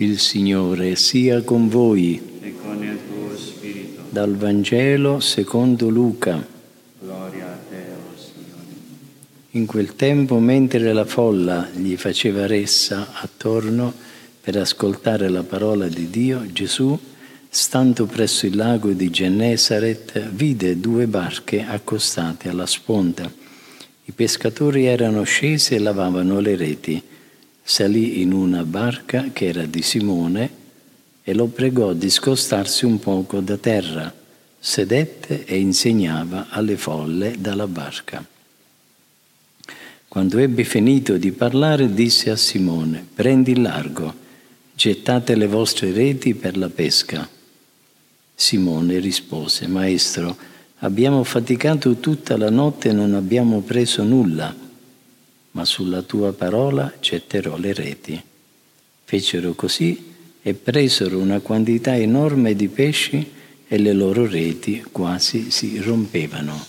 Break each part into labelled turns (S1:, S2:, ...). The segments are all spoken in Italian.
S1: Il Signore sia con voi.
S2: e con il tuo spirito.
S1: Dal Vangelo secondo Luca.
S2: Gloria a te, o Signore.
S1: In quel tempo, mentre la folla gli faceva ressa attorno per ascoltare la parola di Dio, Gesù, stando presso il lago di Gennesaret, vide due barche accostate alla sponda. I pescatori erano scesi e lavavano le reti. Salì in una barca che era di Simone e lo pregò di scostarsi un poco da terra. Sedette e insegnava alle folle dalla barca. Quando ebbe finito di parlare, disse a Simone, prendi il largo, gettate le vostre reti per la pesca. Simone rispose, Maestro, abbiamo faticato tutta la notte e non abbiamo preso nulla ma sulla tua parola getterò le reti. Fecero così e presero una quantità enorme di pesci e le loro reti quasi si rompevano.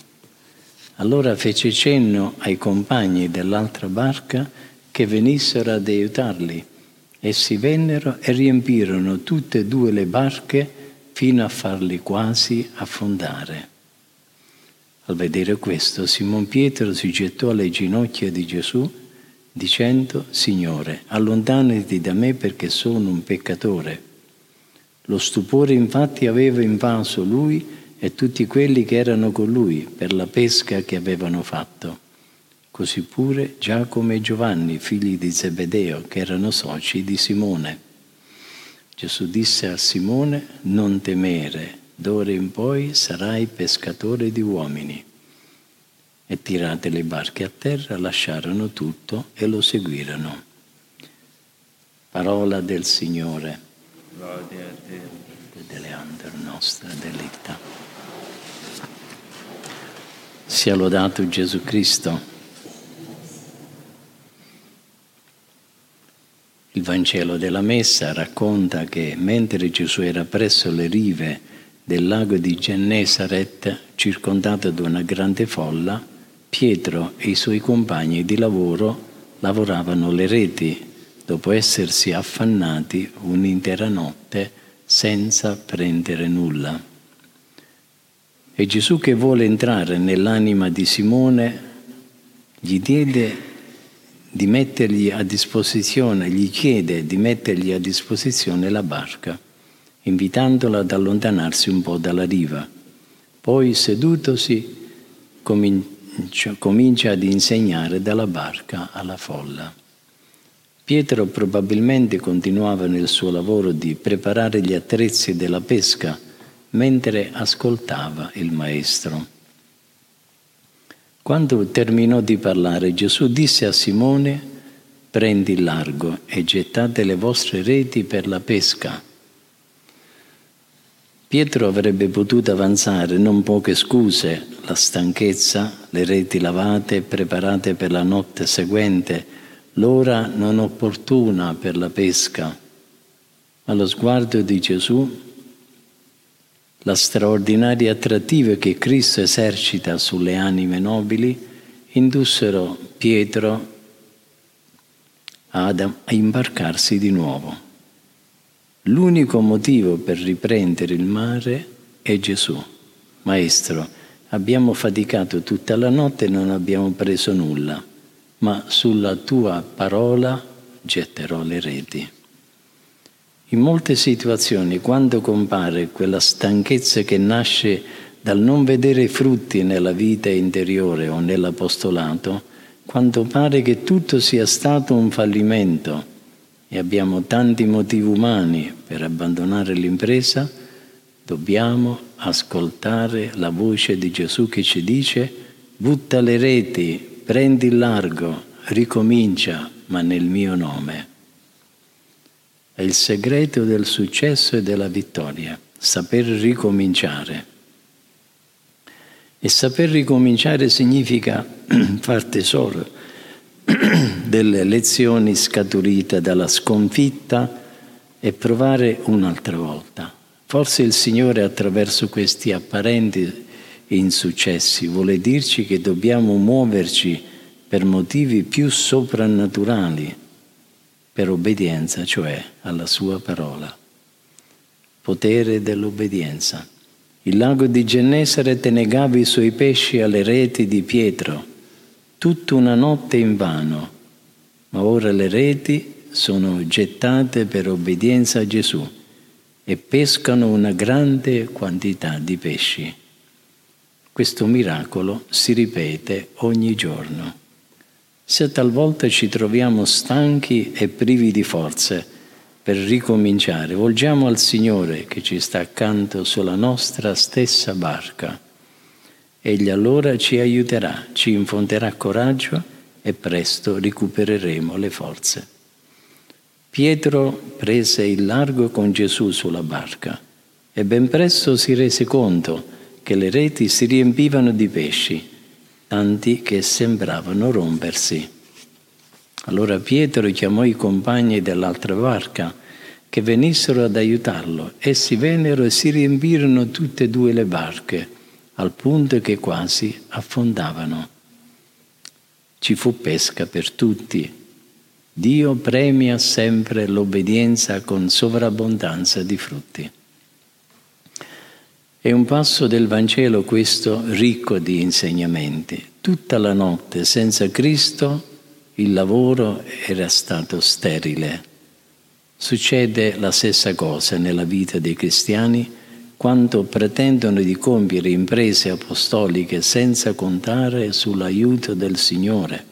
S1: Allora fece cenno ai compagni dell'altra barca che venissero ad aiutarli. Essi vennero e riempirono tutte e due le barche fino a farli quasi affondare. Al vedere questo, Simon Pietro si gettò alle ginocchia di Gesù dicendo, Signore, allontanati da me perché sono un peccatore. Lo stupore infatti aveva invaso lui e tutti quelli che erano con lui per la pesca che avevano fatto. Così pure Giacomo e Giovanni, figli di Zebedeo, che erano soci di Simone. Gesù disse a Simone, non temere, d'ora in poi sarai pescatore di uomini. E tirate le barche a terra, lasciarono tutto e lo seguirono. Parola del Signore.
S2: Gloria a te.
S1: Deleander nostra delicta. Sia lodato Gesù Cristo. Il Vangelo della Messa racconta che mentre Gesù era presso le rive del lago di Gennesaret, circondato da una grande folla, Pietro e i suoi compagni di lavoro lavoravano le reti dopo essersi affannati un'intera notte senza prendere nulla. E Gesù che vuole entrare nell'anima di Simone gli diede di mettergli a disposizione, gli chiede di mettergli a disposizione la barca invitandola ad allontanarsi un po' dalla riva. Poi, sedutosi, comincia, comincia ad insegnare dalla barca alla folla. Pietro probabilmente continuava nel suo lavoro di preparare gli attrezzi della pesca mentre ascoltava il maestro. Quando terminò di parlare, Gesù disse a Simone, prendi il largo e gettate le vostre reti per la pesca. Pietro avrebbe potuto avanzare non poche scuse, la stanchezza, le reti lavate e preparate per la notte seguente, l'ora non opportuna per la pesca. Ma lo sguardo di Gesù, la straordinaria attrattiva che Cristo esercita sulle anime nobili, indussero Pietro ad imbarcarsi di nuovo. L'unico motivo per riprendere il mare è Gesù. Maestro, abbiamo faticato tutta la notte e non abbiamo preso nulla, ma sulla tua parola getterò le reti. In molte situazioni, quando compare quella stanchezza che nasce dal non vedere frutti nella vita interiore o nell'apostolato, quando pare che tutto sia stato un fallimento, e abbiamo tanti motivi umani per abbandonare l'impresa, dobbiamo ascoltare la voce di Gesù che ci dice butta le reti, prendi il largo, ricomincia, ma nel mio nome. È il segreto del successo e della vittoria, saper ricominciare. E saper ricominciare significa far tesoro delle lezioni scaturite dalla sconfitta e provare un'altra volta. Forse il Signore attraverso questi apparenti insuccessi vuole dirci che dobbiamo muoverci per motivi più soprannaturali per obbedienza, cioè alla sua parola. Potere dell'obbedienza. Il lago di Gennesaret negava i suoi pesci alle reti di Pietro, tutta una notte in vano, ma ora le reti sono gettate per obbedienza a Gesù e pescano una grande quantità di pesci. Questo miracolo si ripete ogni giorno. Se talvolta ci troviamo stanchi e privi di forze per ricominciare, volgiamo al Signore che ci sta accanto sulla nostra stessa barca. Egli allora ci aiuterà, ci infonderà coraggio e presto recupereremo le forze. Pietro prese il largo con Gesù sulla barca e ben presto si rese conto che le reti si riempivano di pesci, tanti che sembravano rompersi. Allora Pietro chiamò i compagni dell'altra barca che venissero ad aiutarlo. Essi vennero e si riempirono tutte e due le barche, al punto che quasi affondavano. Ci fu pesca per tutti. Dio premia sempre l'obbedienza con sovrabbondanza di frutti. È un passo del Vangelo questo ricco di insegnamenti. Tutta la notte senza Cristo il lavoro era stato sterile. Succede la stessa cosa nella vita dei cristiani quando pretendono di compiere imprese apostoliche senza contare sull'aiuto del Signore,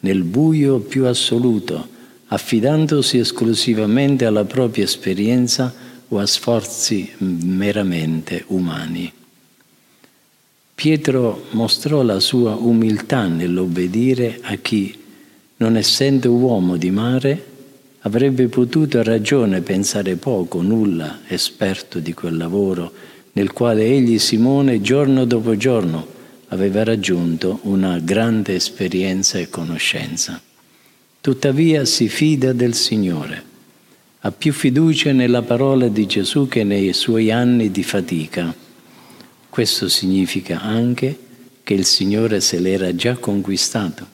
S1: nel buio più assoluto, affidandosi esclusivamente alla propria esperienza o a sforzi meramente umani. Pietro mostrò la sua umiltà nell'obbedire a chi, non essendo uomo di mare, avrebbe potuto a ragione pensare poco, nulla, esperto di quel lavoro nel quale egli, Simone, giorno dopo giorno, aveva raggiunto una grande esperienza e conoscenza. Tuttavia si fida del Signore ha più fiducia nella parola di Gesù che nei suoi anni di fatica. Questo significa anche che il Signore se l'era già conquistato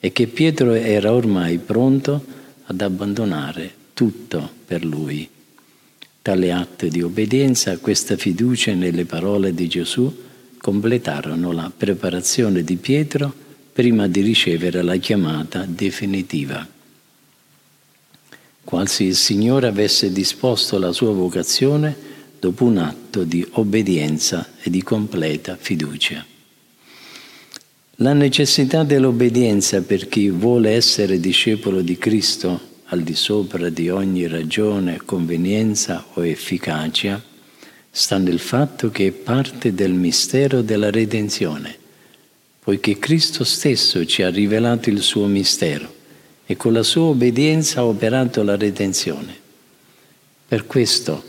S1: e che Pietro era ormai pronto ad abbandonare tutto per lui. Tale atto di obbedienza, questa fiducia nelle parole di Gesù completarono la preparazione di Pietro prima di ricevere la chiamata definitiva quasi il Signore avesse disposto la sua vocazione dopo un atto di obbedienza e di completa fiducia. La necessità dell'obbedienza per chi vuole essere discepolo di Cristo al di sopra di ogni ragione, convenienza o efficacia sta nel fatto che è parte del mistero della redenzione, poiché Cristo stesso ci ha rivelato il suo mistero e con la sua obbedienza ha operato la redenzione. Per questo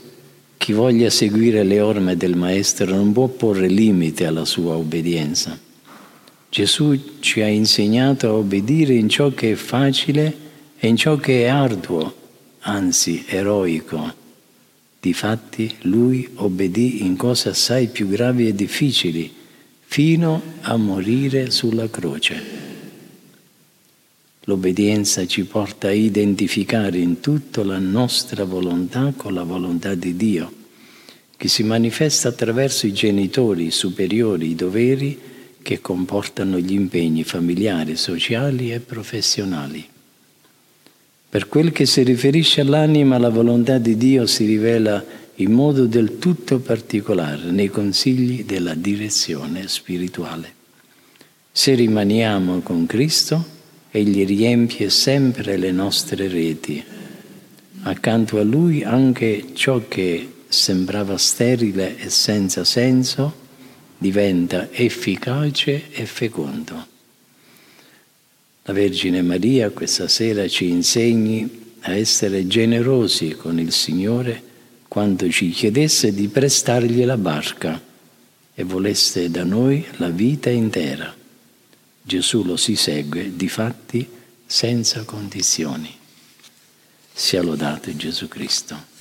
S1: chi voglia seguire le orme del Maestro non può porre limite alla sua obbedienza. Gesù ci ha insegnato a obbedire in ciò che è facile e in ciò che è arduo, anzi eroico. Difatti lui obbedì in cose assai più gravi e difficili, fino a morire sulla croce. L'obbedienza ci porta a identificare in tutto la nostra volontà con la volontà di Dio, che si manifesta attraverso i genitori, superiori, i doveri che comportano gli impegni familiari, sociali e professionali. Per quel che si riferisce all'anima, la volontà di Dio si rivela in modo del tutto particolare nei consigli della direzione spirituale. Se rimaniamo con Cristo, Egli riempie sempre le nostre reti. Accanto a Lui anche ciò che sembrava sterile e senza senso diventa efficace e fecondo. La Vergine Maria questa sera ci insegni a essere generosi con il Signore quando ci chiedesse di prestargli la barca e volesse da noi la vita intera. Gesù lo si segue di fatti senza condizioni. Sia lodato Gesù Cristo.